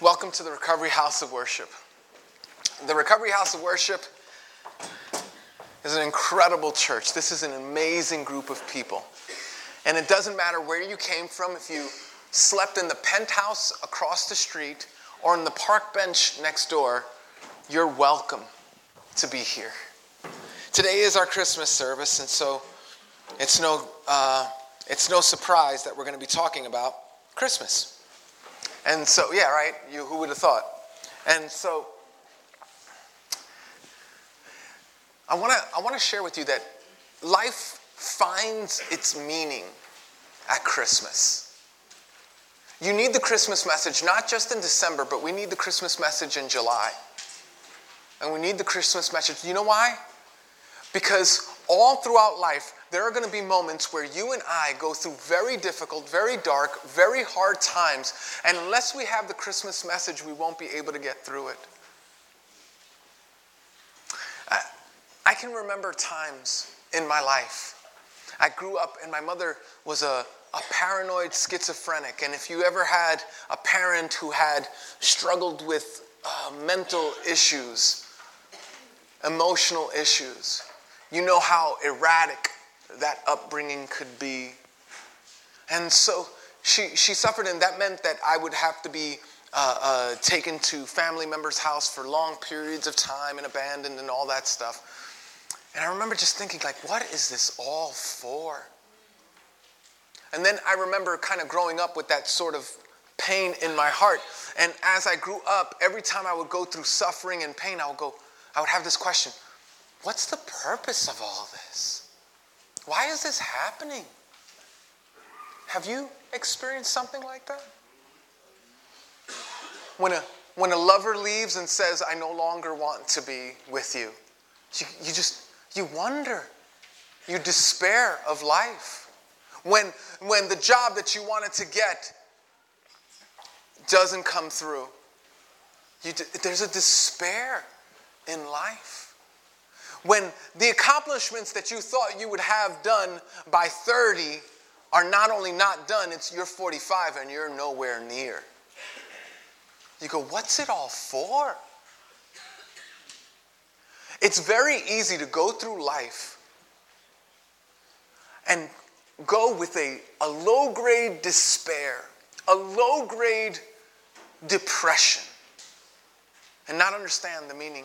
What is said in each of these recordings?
Welcome to the Recovery House of Worship. The Recovery House of Worship is an incredible church. This is an amazing group of people. And it doesn't matter where you came from, if you slept in the penthouse across the street or in the park bench next door, you're welcome to be here. Today is our Christmas service, and so it's no, uh, it's no surprise that we're going to be talking about Christmas. And so, yeah, right? You, who would have thought? And so, I want to I want to share with you that life finds its meaning at Christmas. You need the Christmas message not just in December, but we need the Christmas message in July. And we need the Christmas message. You know why? Because all throughout life, there are going to be moments where you and I go through very difficult, very dark, very hard times. And unless we have the Christmas message, we won't be able to get through it. I, I can remember times in my life. I grew up, and my mother was a, a paranoid schizophrenic. And if you ever had a parent who had struggled with uh, mental issues, emotional issues, you know how erratic that upbringing could be. And so she, she suffered, and that meant that I would have to be uh, uh, taken to family members' house for long periods of time and abandoned and all that stuff. And I remember just thinking, like, what is this all for? And then I remember kind of growing up with that sort of pain in my heart. And as I grew up, every time I would go through suffering and pain, I would go, I would have this question what's the purpose of all this? Why is this happening? Have you experienced something like that? When a, when a lover leaves and says, I no longer want to be with you, you, you just, you wonder. You despair of life. When, when the job that you wanted to get doesn't come through, you, there's a despair in life when the accomplishments that you thought you would have done by 30 are not only not done, it's you're 45 and you're nowhere near. You go, what's it all for? It's very easy to go through life and go with a, a low grade despair, a low grade depression, and not understand the meaning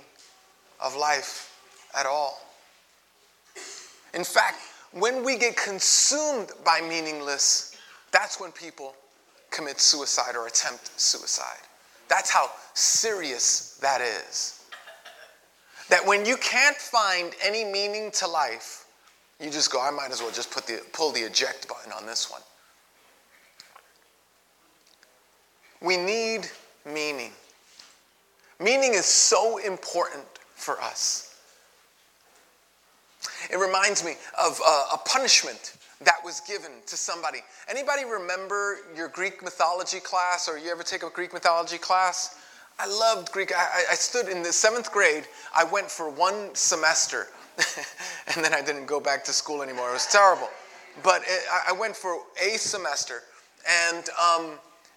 of life at all. In fact, when we get consumed by meaningless, that's when people commit suicide or attempt suicide. That's how serious that is. That when you can't find any meaning to life, you just go, I might as well just put the, pull the eject button on this one. We need meaning. Meaning is so important for us. It reminds me of uh, a punishment that was given to somebody. Anybody remember your Greek mythology class or you ever take a Greek mythology class? I loved Greek. I, I stood in the seventh grade. I went for one semester and then I didn't go back to school anymore. It was terrible. But it, I went for a semester and um,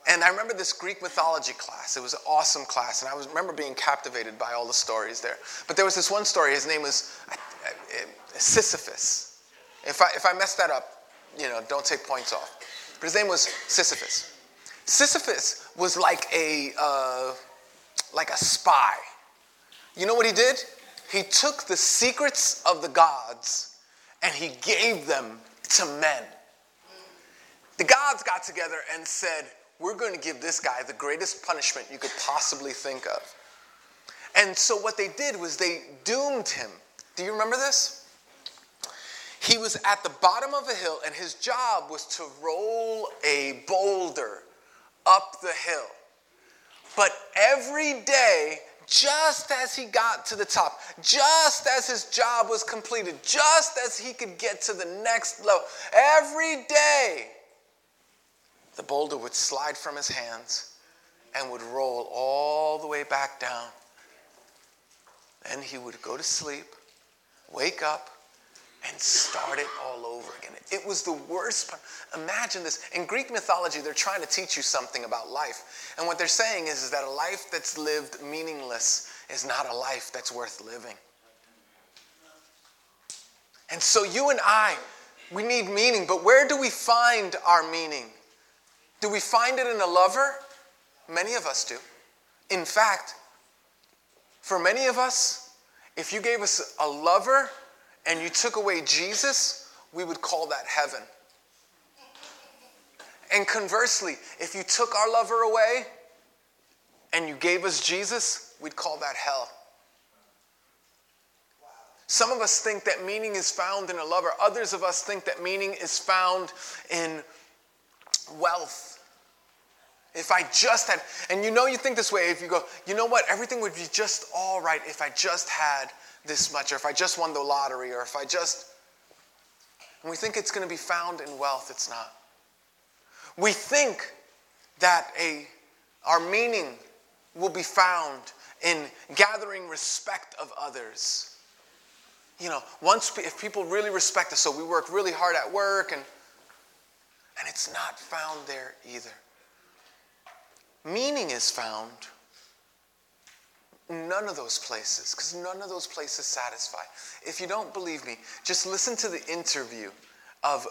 and I remember this Greek mythology class. It was an awesome class, and I was, remember being captivated by all the stories there. But there was this one story. His name was Sisyphus. If I, if I mess that up, you know, don't take points off. But his name was Sisyphus. Sisyphus was like a, uh, like a spy. You know what he did? He took the secrets of the gods and he gave them to men. The gods got together and said, We're going to give this guy the greatest punishment you could possibly think of. And so what they did was they doomed him. Do you remember this? He was at the bottom of a hill, and his job was to roll a boulder up the hill. But every day, just as he got to the top, just as his job was completed, just as he could get to the next level, every day, the boulder would slide from his hands and would roll all the way back down. Then he would go to sleep, wake up, and start it all over again. It was the worst part. Imagine this. In Greek mythology, they're trying to teach you something about life. And what they're saying is, is that a life that's lived meaningless is not a life that's worth living. And so you and I, we need meaning, but where do we find our meaning? Do we find it in a lover? Many of us do. In fact, for many of us, if you gave us a lover and you took away Jesus, we would call that heaven. And conversely, if you took our lover away and you gave us Jesus, we'd call that hell. Some of us think that meaning is found in a lover. Others of us think that meaning is found in wealth. If I just had, and you know you think this way if you go, you know what, everything would be just all right if I just had this much, or if I just won the lottery, or if I just. And we think it's going to be found in wealth, it's not. We think that a, our meaning will be found in gathering respect of others. You know, once if people really respect us, so we work really hard at work, and and it's not found there either. Meaning is found none of those places because none of those places satisfy. If you don't believe me, just listen to the interview of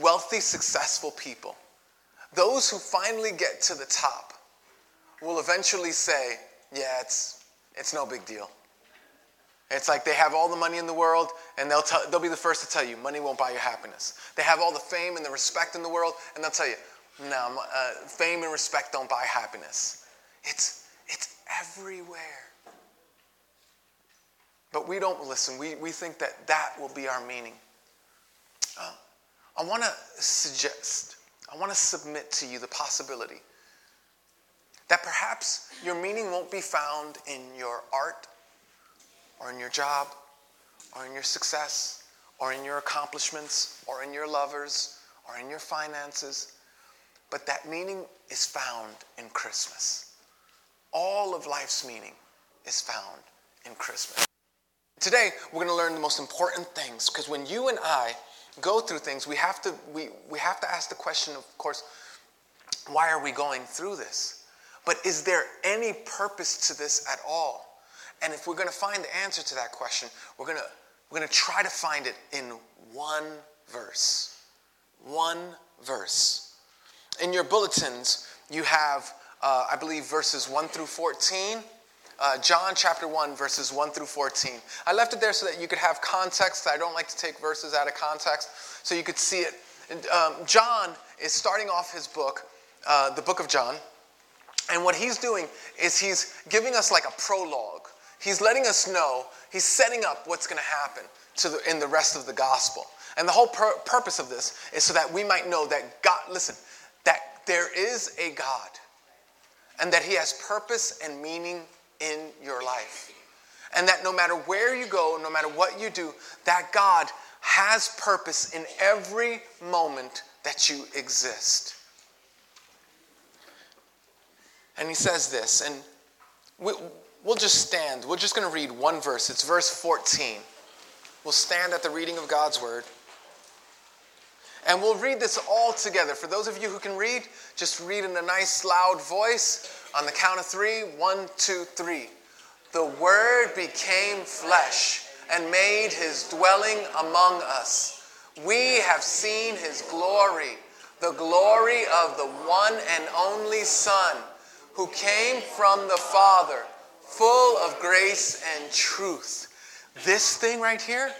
wealthy, successful people. Those who finally get to the top will eventually say, Yeah, it's, it's no big deal. It's like they have all the money in the world, and they'll, tell, they'll be the first to tell you money won't buy you happiness. They have all the fame and the respect in the world, and they'll tell you no, uh, fame and respect don't buy happiness. It's, it's everywhere. But we don't listen. We, we think that that will be our meaning. Uh, I want to suggest, I want to submit to you the possibility that perhaps your meaning won't be found in your art or in your job or in your success or in your accomplishments or in your lovers or in your finances but that meaning is found in Christmas. All of life's meaning is found in Christmas. Today, we're going to learn the most important things because when you and I go through things, we have to we, we have to ask the question, of course, why are we going through this? But is there any purpose to this at all? And if we're going to find the answer to that question, we're going to we're going to try to find it in one verse. One verse. In your bulletins, you have, uh, I believe, verses 1 through 14. Uh, John chapter 1, verses 1 through 14. I left it there so that you could have context. I don't like to take verses out of context, so you could see it. Um, John is starting off his book, uh, the book of John, and what he's doing is he's giving us like a prologue. He's letting us know, he's setting up what's going to happen in the rest of the gospel. And the whole pur- purpose of this is so that we might know that God, listen, there is a God and that He has purpose and meaning in your life. And that no matter where you go, no matter what you do, that God has purpose in every moment that you exist. And he says this, and we, will just stand. We're just going to read one verse. It's verse 14. We'll stand at the reading of God's word. And we'll read this all together. For those of you who can read, just read in a nice loud voice on the count of three. One, two, three. The Word became flesh and made his dwelling among us. We have seen his glory, the glory of the one and only Son, who came from the Father, full of grace and truth. This thing right here,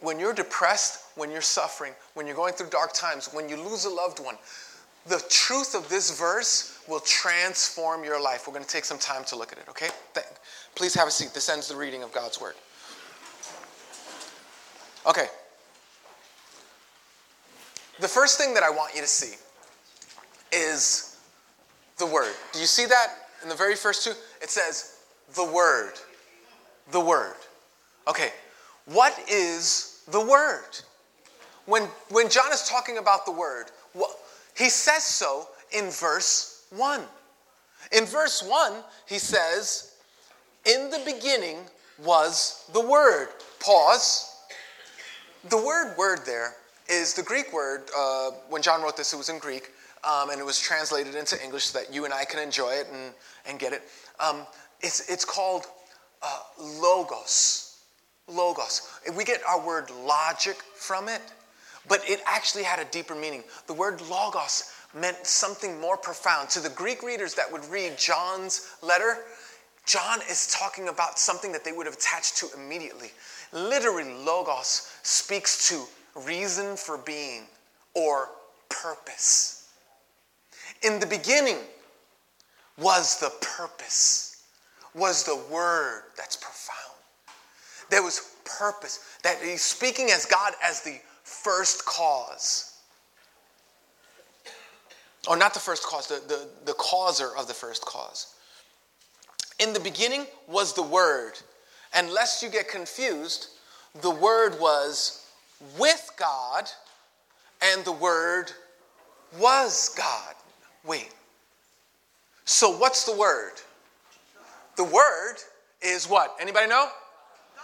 when you're depressed, when you're suffering, when you're going through dark times, when you lose a loved one, the truth of this verse will transform your life. We're going to take some time to look at it, okay? Please have a seat. This ends the reading of God's word. Okay. The first thing that I want you to see is the word. Do you see that in the very first two? It says the word. The word. Okay. What is the word? when, when John is talking about the word, he says so in verse 1. In verse 1, he says, In the beginning was the word. Pause. the word word there is the Greek word. Uh, when John wrote this, it was in Greek, um, and it was translated into English so that you and I can enjoy it and, and get it. Um, it's, it's called uh, logos. Logos. We get our word logic from it, but it actually had a deeper meaning. The word logos meant something more profound. To the Greek readers that would read John's letter, John is talking about something that they would have attached to immediately. Literally, logos speaks to reason for being or purpose. In the beginning was the purpose, was the word that's profound. There was purpose, that he's speaking as God as the first cause. Or not the first cause, the, the, the causer of the first cause. In the beginning was the Word. And lest you get confused, the Word was with God, and the Word was God. Wait. So what's the Word? The Word is what? Anybody know?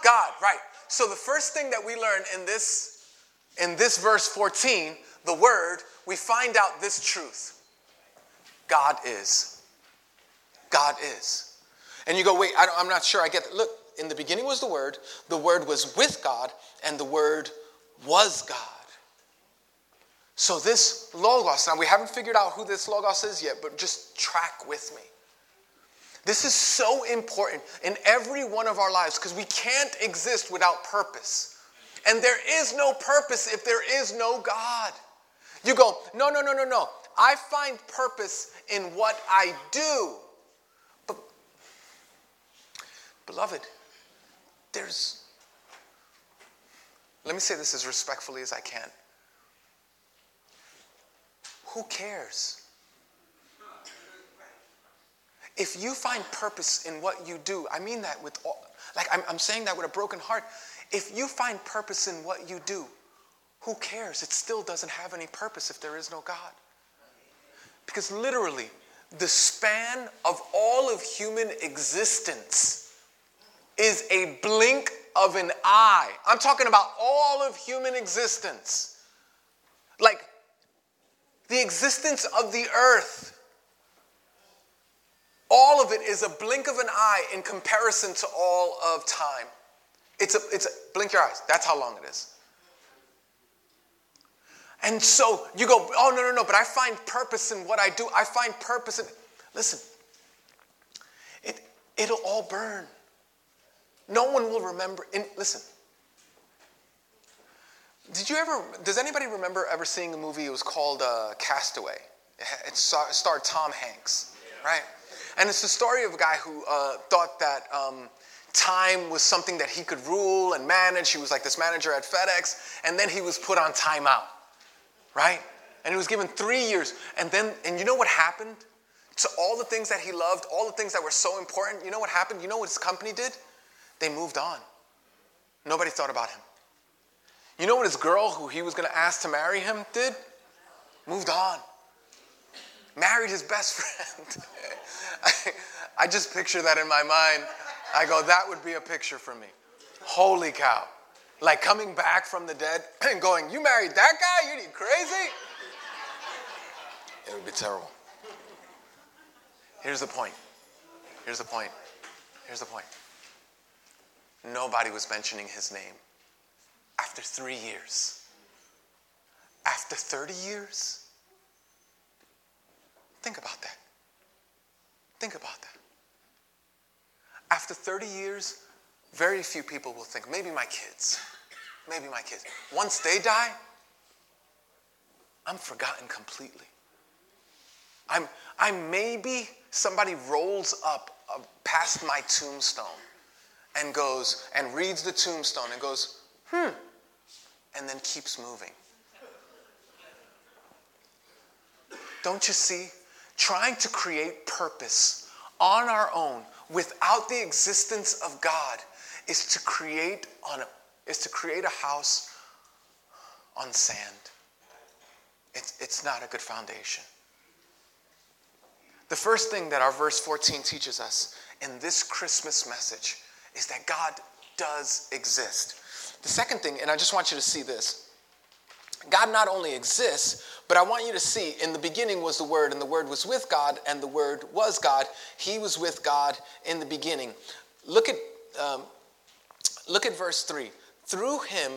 God, right. So the first thing that we learn in this in this verse 14, the word, we find out this truth. God is. God is. And you go, wait, I am not sure I get that. Look, in the beginning was the Word, the Word was with God, and the Word was God. So this Logos, now we haven't figured out who this Logos is yet, but just track with me. This is so important in every one of our lives because we can't exist without purpose. And there is no purpose if there is no God. You go, no, no, no, no, no. I find purpose in what I do. But, beloved, there's, let me say this as respectfully as I can. Who cares? If you find purpose in what you do, I mean that with all, like I'm, I'm saying that with a broken heart. If you find purpose in what you do, who cares? It still doesn't have any purpose if there is no God. Because literally, the span of all of human existence is a blink of an eye. I'm talking about all of human existence. Like the existence of the earth all of it is a blink of an eye in comparison to all of time. It's a, it's a, blink your eyes. That's how long it is. And so you go, oh, no, no, no, but I find purpose in what I do. I find purpose in, listen, it, it'll all burn. No one will remember. And listen, did you ever, does anybody remember ever seeing a movie? It was called uh, Castaway. It starred Tom Hanks, right? And it's the story of a guy who uh, thought that um, time was something that he could rule and manage. He was like this manager at FedEx, and then he was put on timeout, right? And he was given three years. And then, and you know what happened to all the things that he loved, all the things that were so important? You know what happened? You know what his company did? They moved on. Nobody thought about him. You know what his girl, who he was going to ask to marry him, did? Moved on married his best friend. I, I just picture that in my mind. I go, that would be a picture for me. Holy cow. Like coming back from the dead and going, You married that guy? You crazy? It would be terrible. Here's the point. Here's the point. Here's the point. Nobody was mentioning his name after three years. After 30 years, Think about that. Think about that. After 30 years, very few people will think, maybe my kids, maybe my kids. Once they die, I'm forgotten completely. I'm, I maybe somebody rolls up uh, past my tombstone and goes and reads the tombstone and goes, hmm, and then keeps moving. Don't you see? Trying to create purpose on our own without the existence of God is to create on a, is to create a house on sand. It's, it's not a good foundation. The first thing that our verse 14 teaches us in this Christmas message is that God does exist. The second thing, and I just want you to see this God not only exists, but I want you to see in the beginning was the Word, and the Word was with God, and the Word was God. He was with God in the beginning. Look at, um, look at verse 3. Through him,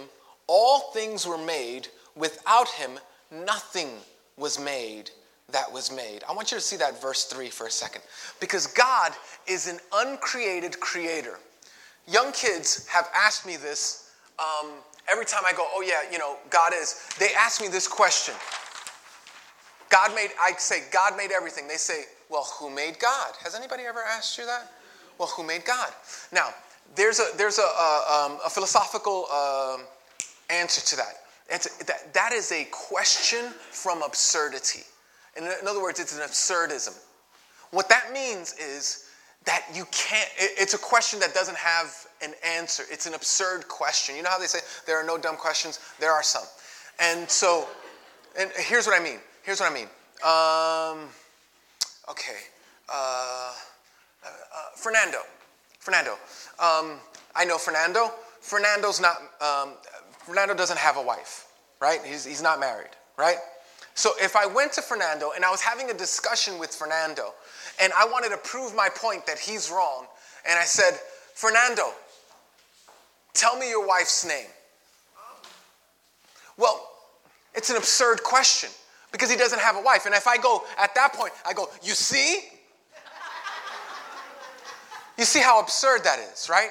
all things were made. Without him, nothing was made that was made. I want you to see that verse 3 for a second. Because God is an uncreated creator. Young kids have asked me this um, every time I go, oh, yeah, you know, God is. They ask me this question God made, I say, God made everything. They say, well, who made God? Has anybody ever asked you that? Well, who made God? Now, there's a, there's a, a, um, a philosophical uh, answer to that. It's, that. That is a question from absurdity. In, in other words, it's an absurdism. What that means is that you can't, it, it's a question that doesn't have an answer. It's an absurd question. You know how they say there are no dumb questions? There are some. And so, and here's what I mean Here's what I mean. Um, okay. Uh, uh, Fernando. Fernando. Um, I know Fernando. Fernando's not, um, Fernando doesn't have a wife, right? He's, he's not married, right? So if I went to Fernando and I was having a discussion with Fernando and I wanted to prove my point that he's wrong, and I said, Fernando, tell me your wife's name. Well, it's an absurd question because he doesn't have a wife. And if I go at that point, I go, You see? you see how absurd that is, right?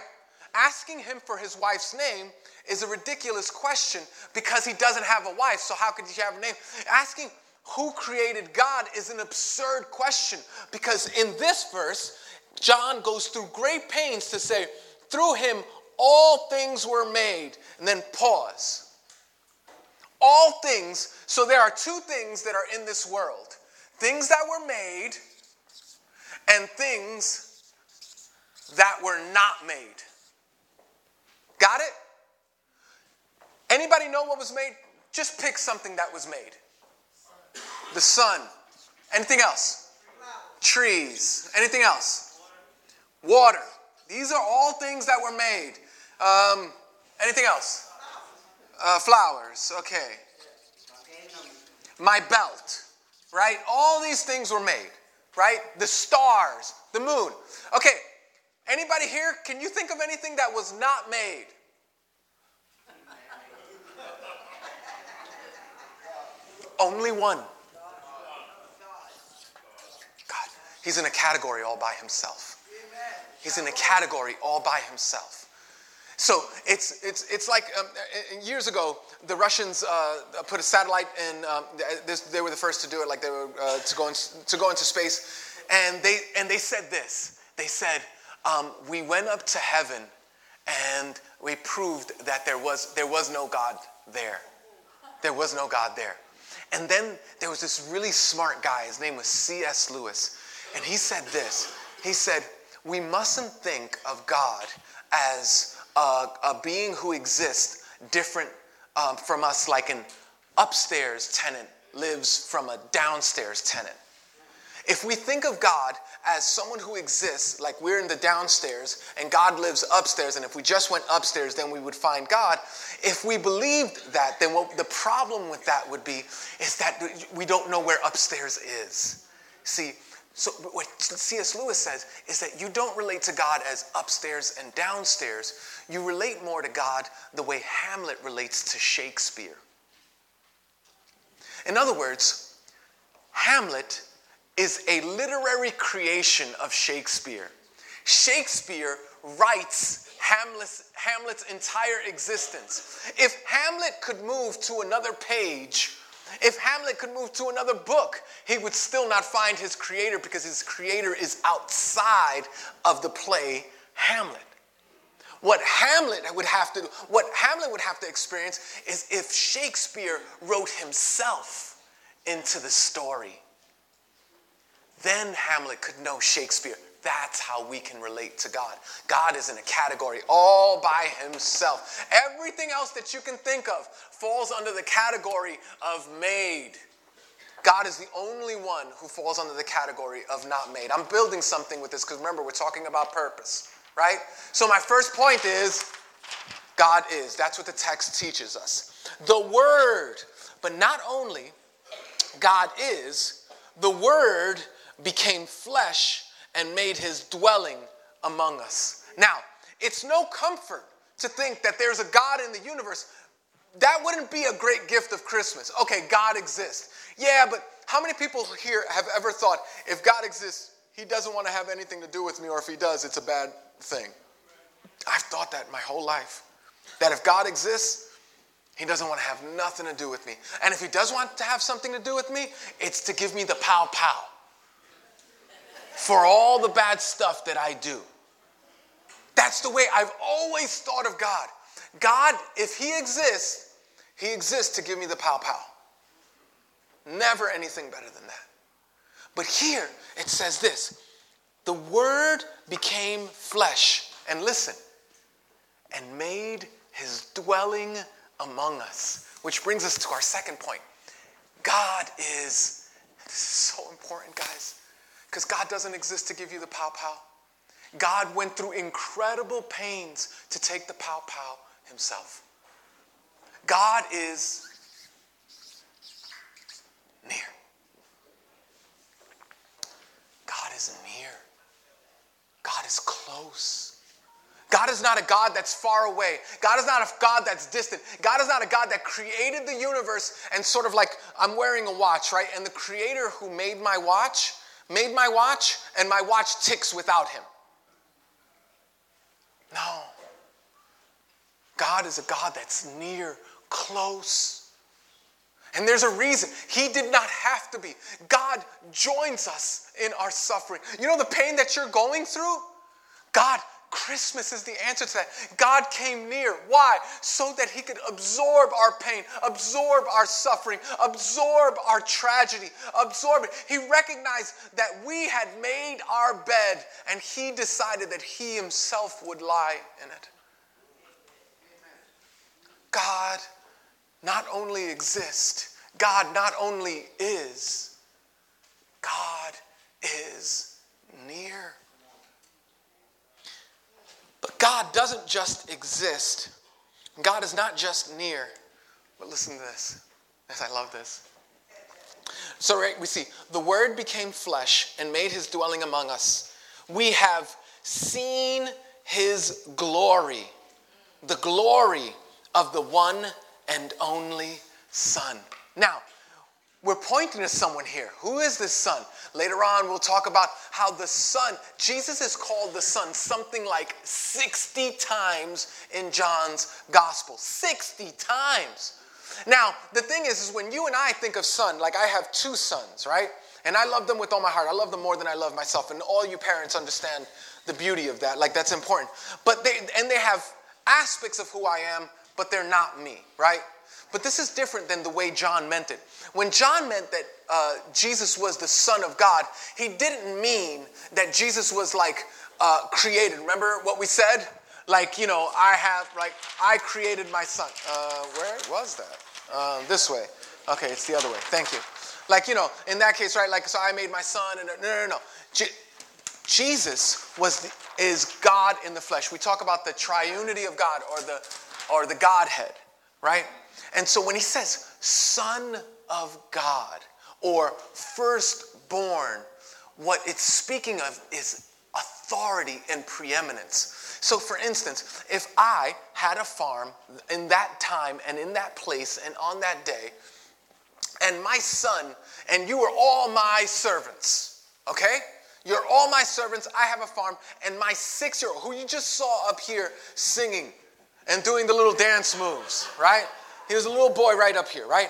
Asking him for his wife's name is a ridiculous question because he doesn't have a wife. So, how could he have a name? Asking who created God is an absurd question because in this verse, John goes through great pains to say, Through him all things were made. And then pause. All things. So there are two things that are in this world things that were made and things that were not made. Got it? Anybody know what was made? Just pick something that was made. The sun. Anything else? Trees. Anything else? Water. These are all things that were made. Um, anything else? Uh, flowers, okay. My belt, right? All these things were made, right? The stars, the moon. Okay, anybody here, can you think of anything that was not made? Only one. God. He's in a category all by himself. He's in a category all by himself. So it's, it's, it's like um, years ago, the Russians uh, put a satellite in, um, this, they were the first to do it, like they were uh, to, go in, to go into space. And they, and they said this they said, um, We went up to heaven and we proved that there was, there was no God there. There was no God there. And then there was this really smart guy, his name was C.S. Lewis, and he said this He said, We mustn't think of God as a, a being who exists different um, from us, like an upstairs tenant lives from a downstairs tenant. If we think of God as someone who exists, like we're in the downstairs and God lives upstairs, and if we just went upstairs, then we would find God. If we believed that, then what the problem with that would be is that we don't know where upstairs is. See, so what C.S. Lewis says is that you don't relate to God as upstairs and downstairs. You relate more to God the way Hamlet relates to Shakespeare. In other words, Hamlet is a literary creation of Shakespeare. Shakespeare writes Hamlet's, Hamlet's entire existence. If Hamlet could move to another page, if Hamlet could move to another book, he would still not find his creator because his creator is outside of the play Hamlet. What Hamlet would have to what Hamlet would have to experience is if Shakespeare wrote himself into the story. Then Hamlet could know Shakespeare. That's how we can relate to God. God is in a category all by himself. Everything else that you can think of falls under the category of made. God is the only one who falls under the category of not made. I'm building something with this because remember, we're talking about purpose, right? So, my first point is God is. That's what the text teaches us. The Word, but not only God is, the Word became flesh and made his dwelling among us. Now, it's no comfort to think that there's a God in the universe. That wouldn't be a great gift of Christmas. Okay, God exists. Yeah, but how many people here have ever thought if God exists, he doesn't want to have anything to do with me, or if he does, it's a bad thing? I've thought that my whole life. That if God exists, he doesn't want to have nothing to do with me. And if he does want to have something to do with me, it's to give me the pow pow for all the bad stuff that I do. That's the way I've always thought of God. God, if He exists, He exists to give me the pow pow. Never anything better than that. But here it says this the Word became flesh, and listen, and made His dwelling among us. Which brings us to our second point God is, this is so important, guys. Because God doesn't exist to give you the pow pow. God went through incredible pains to take the pow pow himself. God is near. God is near. God is close. God is not a God that's far away. God is not a God that's distant. God is not a God that created the universe and sort of like I'm wearing a watch, right? And the creator who made my watch made my watch, and my watch ticks without him. No. God is a God that's near, close. And there's a reason. He did not have to be. God joins us in our suffering. You know the pain that you're going through? God Christmas is the answer to that. God came near. Why? So that He could absorb our pain, absorb our suffering, absorb our tragedy, absorb it. He recognized that we had made our bed and He decided that He Himself would lie in it. God not only exists, God not only is, God is near. But God doesn't just exist, God is not just near. But listen to this. Yes, I love this. So, right, we see the Word became flesh and made his dwelling among us. We have seen his glory, the glory of the one and only Son. Now, we're pointing to someone here. Who is this son? Later on, we'll talk about how the son, Jesus is called the son something like 60 times in John's gospel. 60 times. Now, the thing is, is when you and I think of son, like I have two sons, right? And I love them with all my heart. I love them more than I love myself. And all you parents understand the beauty of that. Like that's important. But they and they have aspects of who I am, but they're not me, right? But this is different than the way John meant it. When John meant that uh, Jesus was the Son of God, he didn't mean that Jesus was like uh, created. Remember what we said? Like, you know, I have, like, I created my son. Uh, where was that? Uh, this way. Okay, it's the other way. Thank you. Like, you know, in that case, right? Like, so I made my son, and no, no, no, no. Je- Jesus was the, is God in the flesh. We talk about the triunity of God or the or the Godhead, right? And so when he says Son of God or firstborn, what it's speaking of is authority and preeminence. So, for instance, if I had a farm in that time and in that place and on that day, and my son, and you were all my servants, okay? You're all my servants. I have a farm, and my six year old, who you just saw up here singing and doing the little dance moves, right? He was a little boy right up here, right?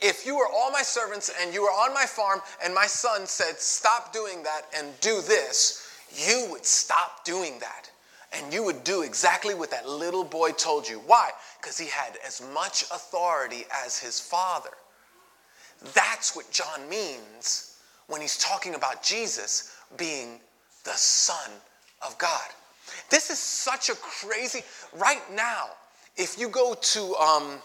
If you were all my servants and you were on my farm and my son said, Stop doing that and do this, you would stop doing that. And you would do exactly what that little boy told you. Why? Because he had as much authority as his father. That's what John means when he's talking about Jesus being the Son of God. This is such a crazy, right now, if you go to, um,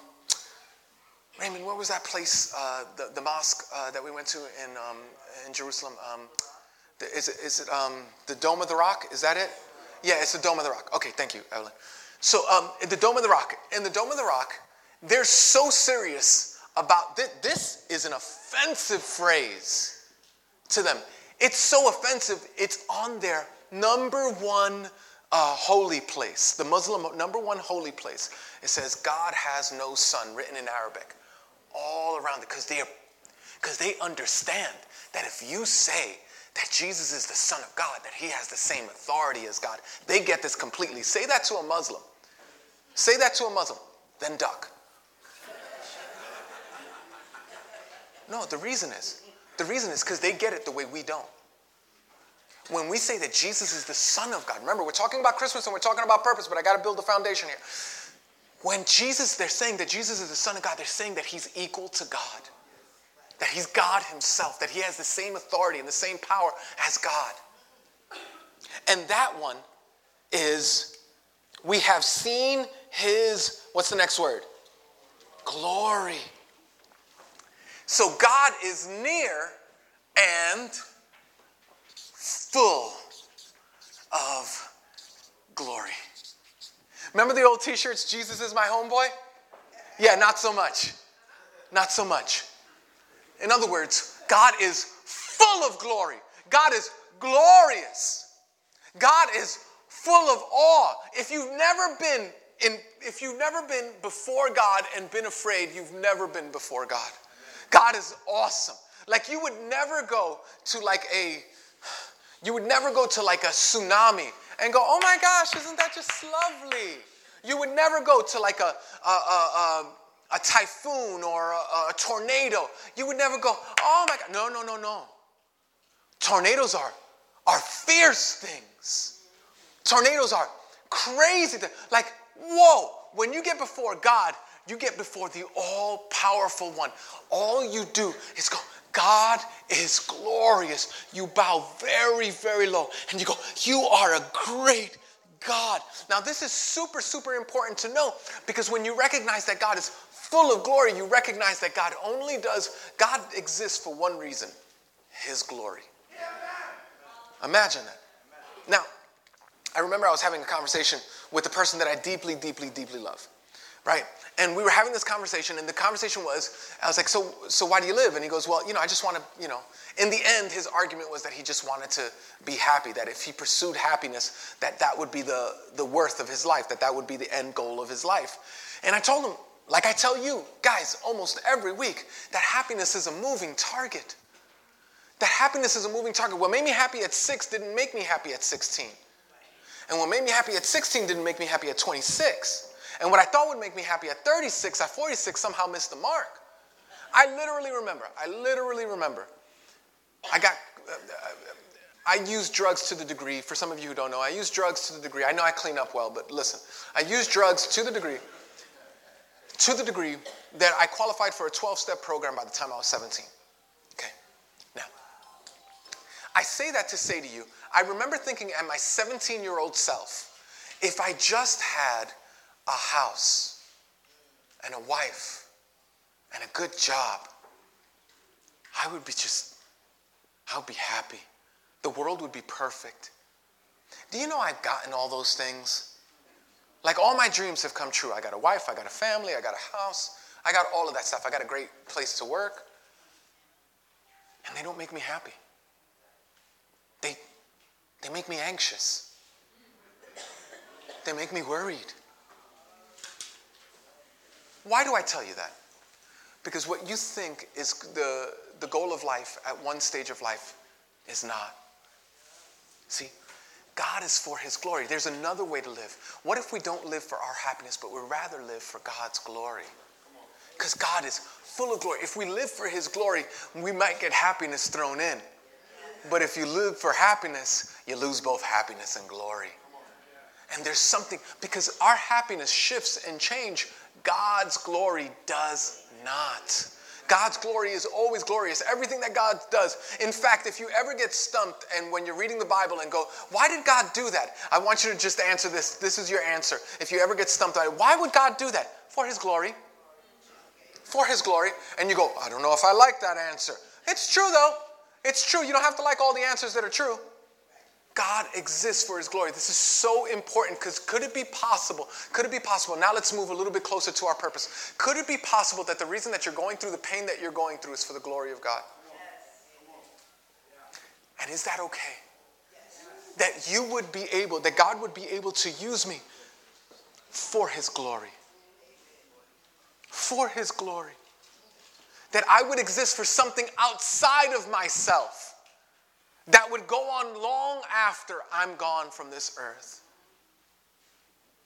Raymond, what was that place, uh, the, the mosque uh, that we went to in, um, in Jerusalem? Um, the, is it, is it um, the Dome of the Rock? Is that it? Yeah, it's the Dome of the Rock. Okay, thank you, Evelyn. So um, the Dome of the Rock, in the Dome of the Rock, they're so serious about this. This is an offensive phrase to them. It's so offensive, it's on their number one uh, holy place, the Muslim number one holy place. It says, God has no son, written in Arabic, all around it, because they, because they understand that if you say that Jesus is the Son of God, that he has the same authority as God, they get this completely. Say that to a Muslim. Say that to a Muslim, then duck. No, the reason is, the reason is because they get it the way we don't. When we say that Jesus is the Son of God, remember, we're talking about Christmas and we're talking about purpose, but I got to build the foundation here. When Jesus, they're saying that Jesus is the Son of God, they're saying that he's equal to God, that he's God himself, that he has the same authority and the same power as God. And that one is, we have seen his, what's the next word? Glory. So God is near and full of glory. Remember the old t shirts, Jesus is my homeboy? Yeah, not so much. Not so much. In other words, God is full of glory. God is glorious. God is full of awe. If you've never been in, if you've never been before God and been afraid, you've never been before God. God is awesome. Like you would never go to like a you would never go to like a tsunami and go, oh my gosh, isn't that just lovely? You would never go to like a, a, a, um, a typhoon or a, a tornado. You would never go, oh my God. No, no, no, no. Tornadoes are, are fierce things. Tornadoes are crazy. Things. Like, whoa, when you get before God, you get before the all powerful one. All you do is go, God is glorious. You bow very, very low and you go, You are a great God. Now, this is super, super important to know because when you recognize that God is full of glory, you recognize that God only does, God exists for one reason His glory. Imagine that. Now, I remember I was having a conversation with a person that I deeply, deeply, deeply love, right? And we were having this conversation, and the conversation was, I was like, so, so why do you live? And he goes, well, you know, I just want to, you know. In the end, his argument was that he just wanted to be happy, that if he pursued happiness, that that would be the, the worth of his life, that that would be the end goal of his life. And I told him, like I tell you, guys, almost every week, that happiness is a moving target. That happiness is a moving target. What made me happy at six didn't make me happy at 16. And what made me happy at 16 didn't make me happy at 26. And what I thought would make me happy at 36, at 46, somehow missed the mark. I literally remember, I literally remember, I got, uh, I used drugs to the degree, for some of you who don't know, I used drugs to the degree, I know I clean up well, but listen, I used drugs to the degree, to the degree that I qualified for a 12 step program by the time I was 17. Okay, now, I say that to say to you, I remember thinking at my 17 year old self, if I just had a house and a wife and a good job, I would be just, I would be happy. The world would be perfect. Do you know I've gotten all those things? Like all my dreams have come true. I got a wife, I got a family, I got a house, I got all of that stuff. I got a great place to work. And they don't make me happy. They, they make me anxious. They make me worried. Why do I tell you that? Because what you think is the, the goal of life at one stage of life is not. See, God is for His glory. There's another way to live. What if we don't live for our happiness, but we rather live for God's glory? Because God is full of glory. If we live for His glory, we might get happiness thrown in. But if you live for happiness, you lose both happiness and glory. And there's something, because our happiness shifts and change God's glory does not. God's glory is always glorious. Everything that God does. In fact, if you ever get stumped and when you're reading the Bible and go, why did God do that? I want you to just answer this. This is your answer. If you ever get stumped, why would God do that? For His glory. For His glory. And you go, I don't know if I like that answer. It's true though. It's true. You don't have to like all the answers that are true. God exists for his glory. This is so important because could it be possible? Could it be possible? Now let's move a little bit closer to our purpose. Could it be possible that the reason that you're going through the pain that you're going through is for the glory of God? And is that okay? That you would be able, that God would be able to use me for his glory. For his glory. That I would exist for something outside of myself that would go on long after I'm gone from this earth.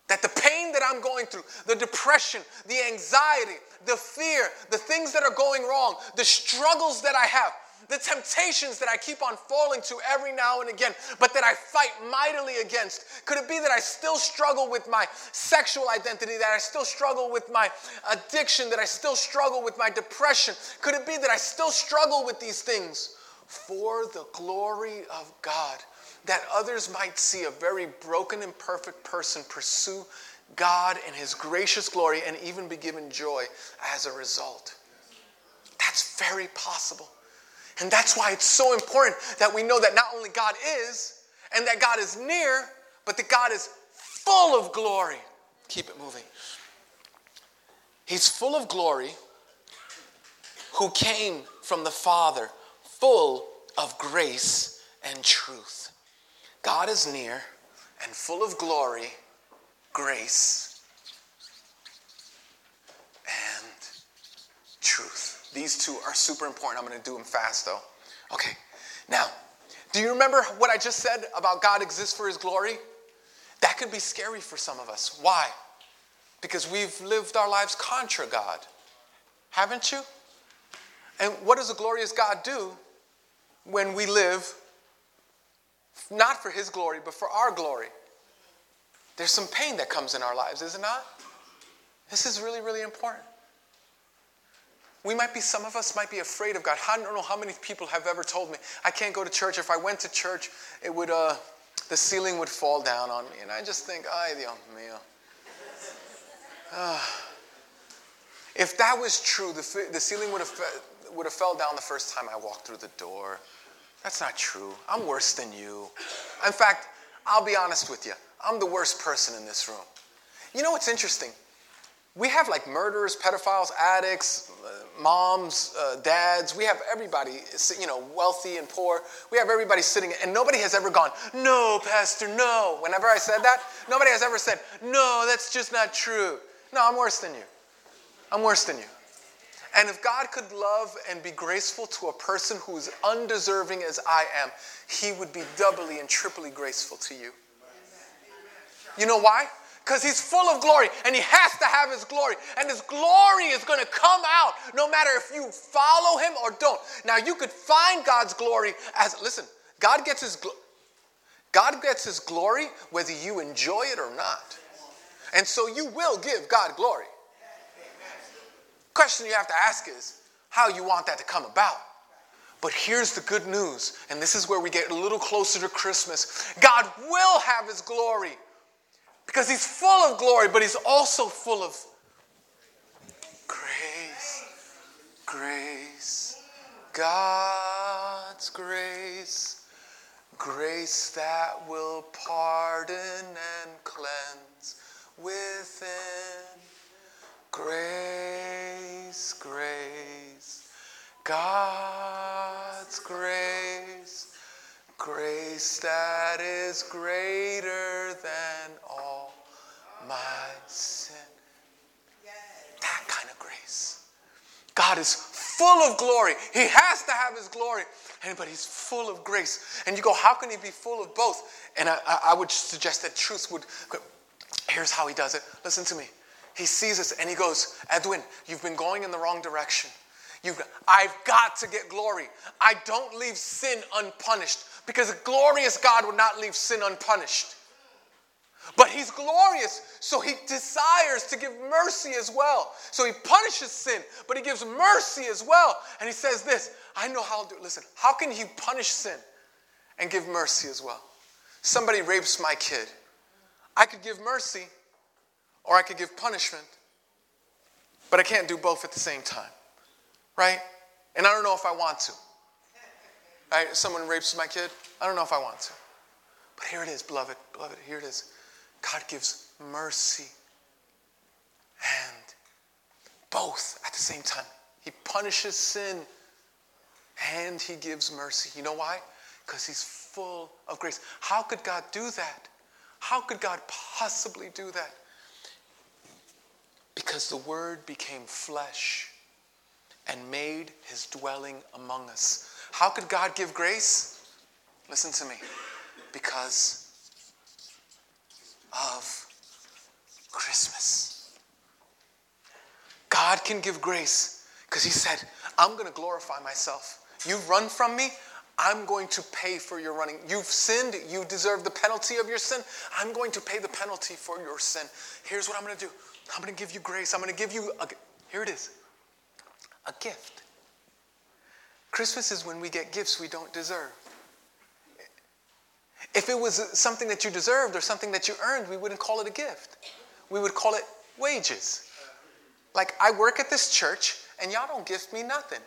That the pain that I'm going through, the depression, the anxiety, the fear, the things that are going wrong, the struggles that I have, the temptations that I keep on falling to every now and again, but that I fight mightily against? Could it be that I still struggle with my sexual identity, that I still struggle with my addiction, that I still struggle with my depression? Could it be that I still struggle with these things for the glory of God? That others might see a very broken and perfect person pursue God in His gracious glory and even be given joy as a result. That's very possible. And that's why it's so important that we know that not only God is and that God is near, but that God is full of glory. Keep it moving. He's full of glory who came from the Father, full of grace and truth. God is near and full of glory, grace, and truth. These two are super important. I'm going to do them fast though. Okay. Now, do you remember what I just said about God exists for his glory? That could be scary for some of us. Why? Because we've lived our lives contra God. Haven't you? And what does a glorious God do when we live not for his glory, but for our glory? There's some pain that comes in our lives, is it not? This is really, really important. We might be, some of us might be afraid of God. I don't know how many people have ever told me, I can't go to church. If I went to church, it would, uh, the ceiling would fall down on me. And I just think, ay, Dios mío. Uh, if that was true, the, the ceiling would have, would have fell down the first time I walked through the door. That's not true. I'm worse than you. In fact, I'll be honest with you. I'm the worst person in this room. You know what's interesting? We have like murderers, pedophiles, addicts, moms, uh, dads. We have everybody, you know, wealthy and poor. We have everybody sitting, and nobody has ever gone, No, Pastor, no. Whenever I said that, nobody has ever said, No, that's just not true. No, I'm worse than you. I'm worse than you. And if God could love and be graceful to a person who is undeserving as I am, He would be doubly and triply graceful to you. You know why? because he's full of glory and he has to have his glory. And his glory is going to come out no matter if you follow him or don't. Now, you could find God's glory as, listen, God gets his, God gets his glory whether you enjoy it or not. And so you will give God glory. Question you have to ask is how you want that to come about. But here's the good news, and this is where we get a little closer to Christmas God will have his glory because he's full of glory, but he's also full of grace. Grace. God's grace. Grace that will pardon is greater than all my sin. That kind of grace. God is full of glory. He has to have his glory, but he's full of grace. And you go, how can he be full of both? And I, I would suggest that truth would. Here's how he does it. Listen to me. He sees us and he goes, Edwin, you've been going in the wrong direction. You've, I've got to get glory. I don't leave sin unpunished because a glorious God would not leave sin unpunished. But he's glorious, so he desires to give mercy as well. So he punishes sin, but he gives mercy as well. And he says this I know how to do it. Listen, how can he punish sin and give mercy as well? Somebody rapes my kid. I could give mercy or I could give punishment, but I can't do both at the same time right? And I don't know if I want to. Right? Someone rapes my kid, I don't know if I want to. But here it is, beloved, beloved, here it is. God gives mercy and both at the same time. He punishes sin and he gives mercy. You know why? Because he's full of grace. How could God do that? How could God possibly do that? Because the Word became flesh and made his dwelling among us. How could God give grace? Listen to me. Because of Christmas. God can give grace because He said, I'm going to glorify myself. You've run from me, I'm going to pay for your running. You've sinned, you deserve the penalty of your sin. I'm going to pay the penalty for your sin. Here's what I'm going to do I'm going to give you grace. I'm going to give you, a, here it is, a gift. Christmas is when we get gifts we don't deserve. If it was something that you deserved or something that you earned, we wouldn't call it a gift. We would call it wages. Like, I work at this church and y'all don't give me nothing.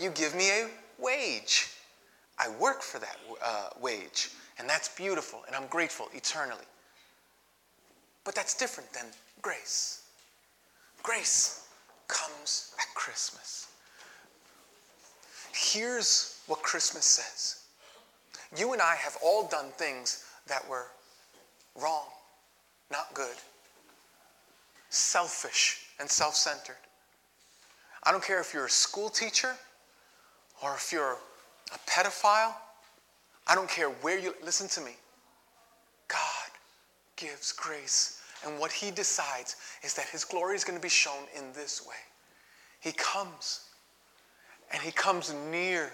You give me a wage. I work for that uh, wage, and that's beautiful, and I'm grateful eternally. But that's different than grace. Grace comes at Christmas. Here's what Christmas says You and I have all done things that were wrong, not good, selfish, and self centered. I don't care if you're a school teacher or if you're a pedophile. I don't care where you listen to me. God gives grace. And what he decides is that his glory is going to be shown in this way. He comes and he comes near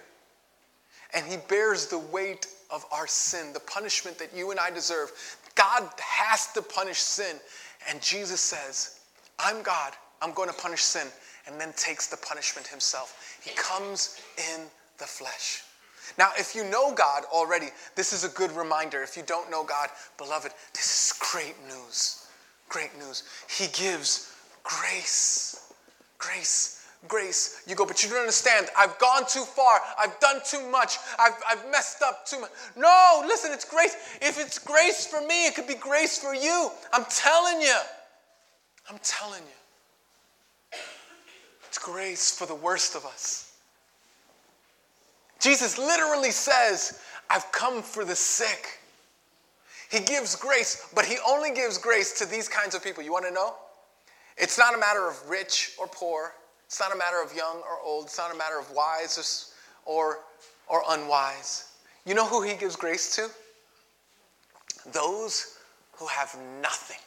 and he bears the weight of our sin, the punishment that you and I deserve. God has to punish sin. And Jesus says, I'm God, I'm going to punish sin, and then takes the punishment himself. He comes in the flesh. Now, if you know God already, this is a good reminder. If you don't know God, beloved, this is great news. Great news. He gives grace. Grace. Grace. You go, but you don't understand. I've gone too far. I've done too much. I've, I've messed up too much. No, listen, it's grace. If it's grace for me, it could be grace for you. I'm telling you. I'm telling you. It's grace for the worst of us. Jesus literally says, I've come for the sick. He gives grace, but he only gives grace to these kinds of people. You want to know? It's not a matter of rich or poor. It's not a matter of young or old. It's not a matter of wise or, or, unwise. You know who he gives grace to? Those who have nothing.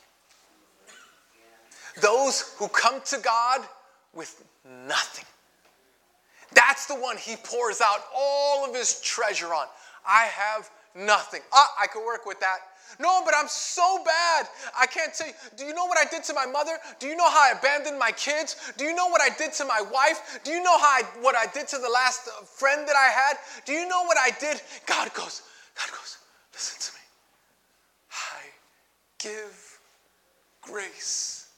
Those who come to God with nothing. That's the one he pours out all of his treasure on. I have nothing. Ah, I could work with that. No, but I'm so bad. I can't tell you. Do you know what I did to my mother? Do you know how I abandoned my kids? Do you know what I did to my wife? Do you know how I, what I did to the last uh, friend that I had? Do you know what I did? God goes, God goes, listen to me. I give grace.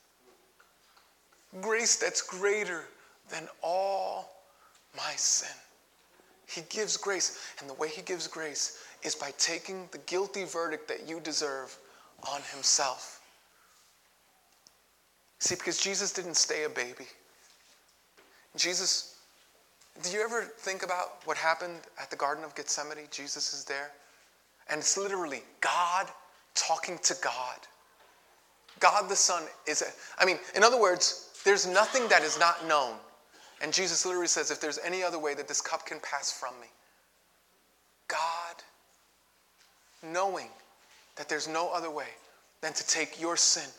Grace that's greater than all my sin. He gives grace. And the way He gives grace is by taking the guilty verdict that you deserve on Himself. See, because Jesus didn't stay a baby. Jesus, do you ever think about what happened at the Garden of Gethsemane? Jesus is there. And it's literally God talking to God. God the Son is, a, I mean, in other words, there's nothing that is not known and Jesus literally says, if there's any other way that this cup can pass from me, God, knowing that there's no other way than to take your sin.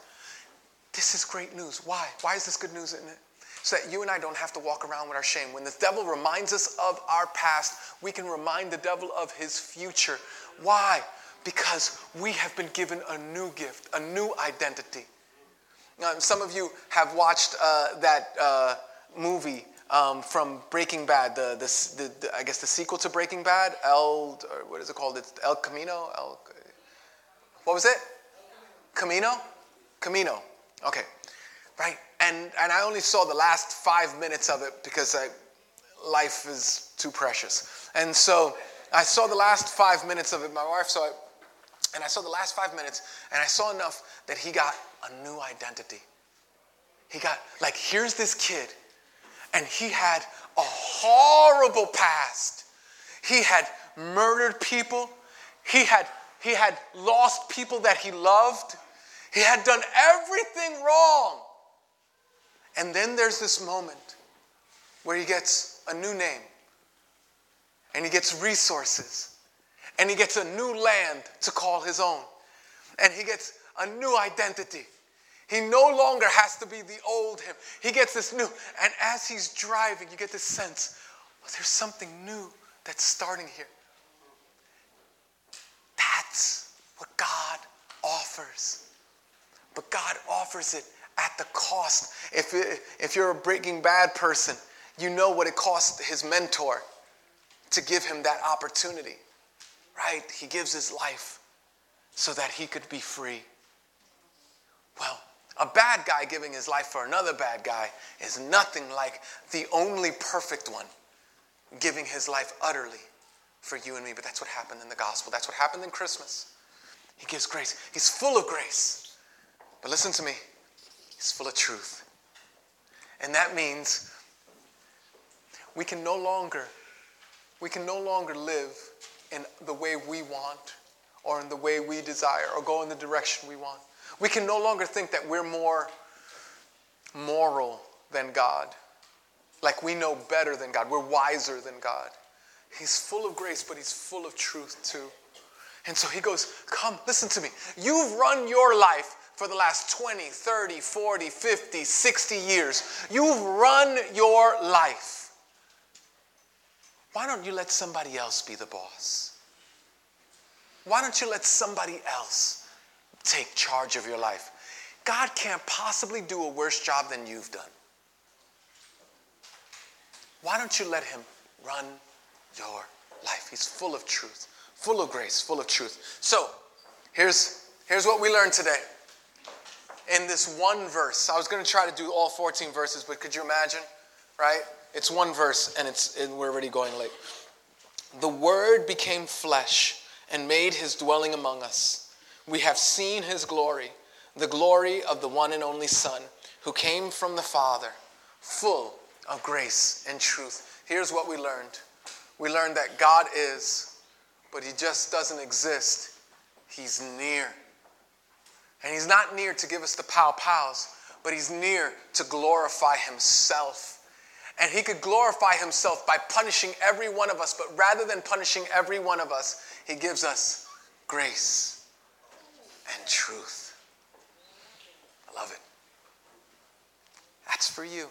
This is great news. Why? Why is this good news, isn't it? So that you and I don't have to walk around with our shame. When the devil reminds us of our past, we can remind the devil of his future. Why? Because we have been given a new gift, a new identity. Now, some of you have watched uh, that uh, movie um, from Breaking Bad, the, the, the, the, I guess the sequel to Breaking Bad, El, what is it called? It's El Camino? El, what was it? Camino? Camino. Okay, right. And, and I only saw the last five minutes of it because I, life is too precious. And so I saw the last five minutes of it. My wife saw it. And I saw the last five minutes, and I saw enough that he got a new identity. He got, like, here's this kid, and he had a horrible past. He had murdered people, he had, he had lost people that he loved, he had done everything wrong. And then there's this moment where he gets a new name, and he gets resources and he gets a new land to call his own. And he gets a new identity. He no longer has to be the old him. He gets this new. And as he's driving, you get this sense well, there's something new that's starting here. That's what God offers. But God offers it at the cost. If, if you're a Breaking Bad person, you know what it cost his mentor to give him that opportunity right? He gives his life so that he could be free. Well, a bad guy giving his life for another bad guy is nothing like the only perfect one giving his life utterly for you and me. But that's what happened in the gospel. That's what happened in Christmas. He gives grace. He's full of grace. But listen to me, he's full of truth. And that means we can no longer we can no longer live in the way we want or in the way we desire or go in the direction we want. We can no longer think that we're more moral than God, like we know better than God, we're wiser than God. He's full of grace, but he's full of truth too. And so he goes, Come, listen to me. You've run your life for the last 20, 30, 40, 50, 60 years. You've run your life. Why don't you let somebody else be the boss? Why don't you let somebody else take charge of your life? God can't possibly do a worse job than you've done. Why don't you let Him run your life? He's full of truth, full of grace, full of truth. So, here's, here's what we learned today. In this one verse, I was going to try to do all 14 verses, but could you imagine, right? It's one verse and it's and we're already going late. The word became flesh and made his dwelling among us. We have seen his glory, the glory of the one and only Son, who came from the Father, full of grace and truth. Here's what we learned. We learned that God is, but he just doesn't exist. He's near. And he's not near to give us the pow pows, but he's near to glorify himself and he could glorify himself by punishing every one of us, but rather than punishing every one of us, he gives us grace and truth. I love it. That's for you.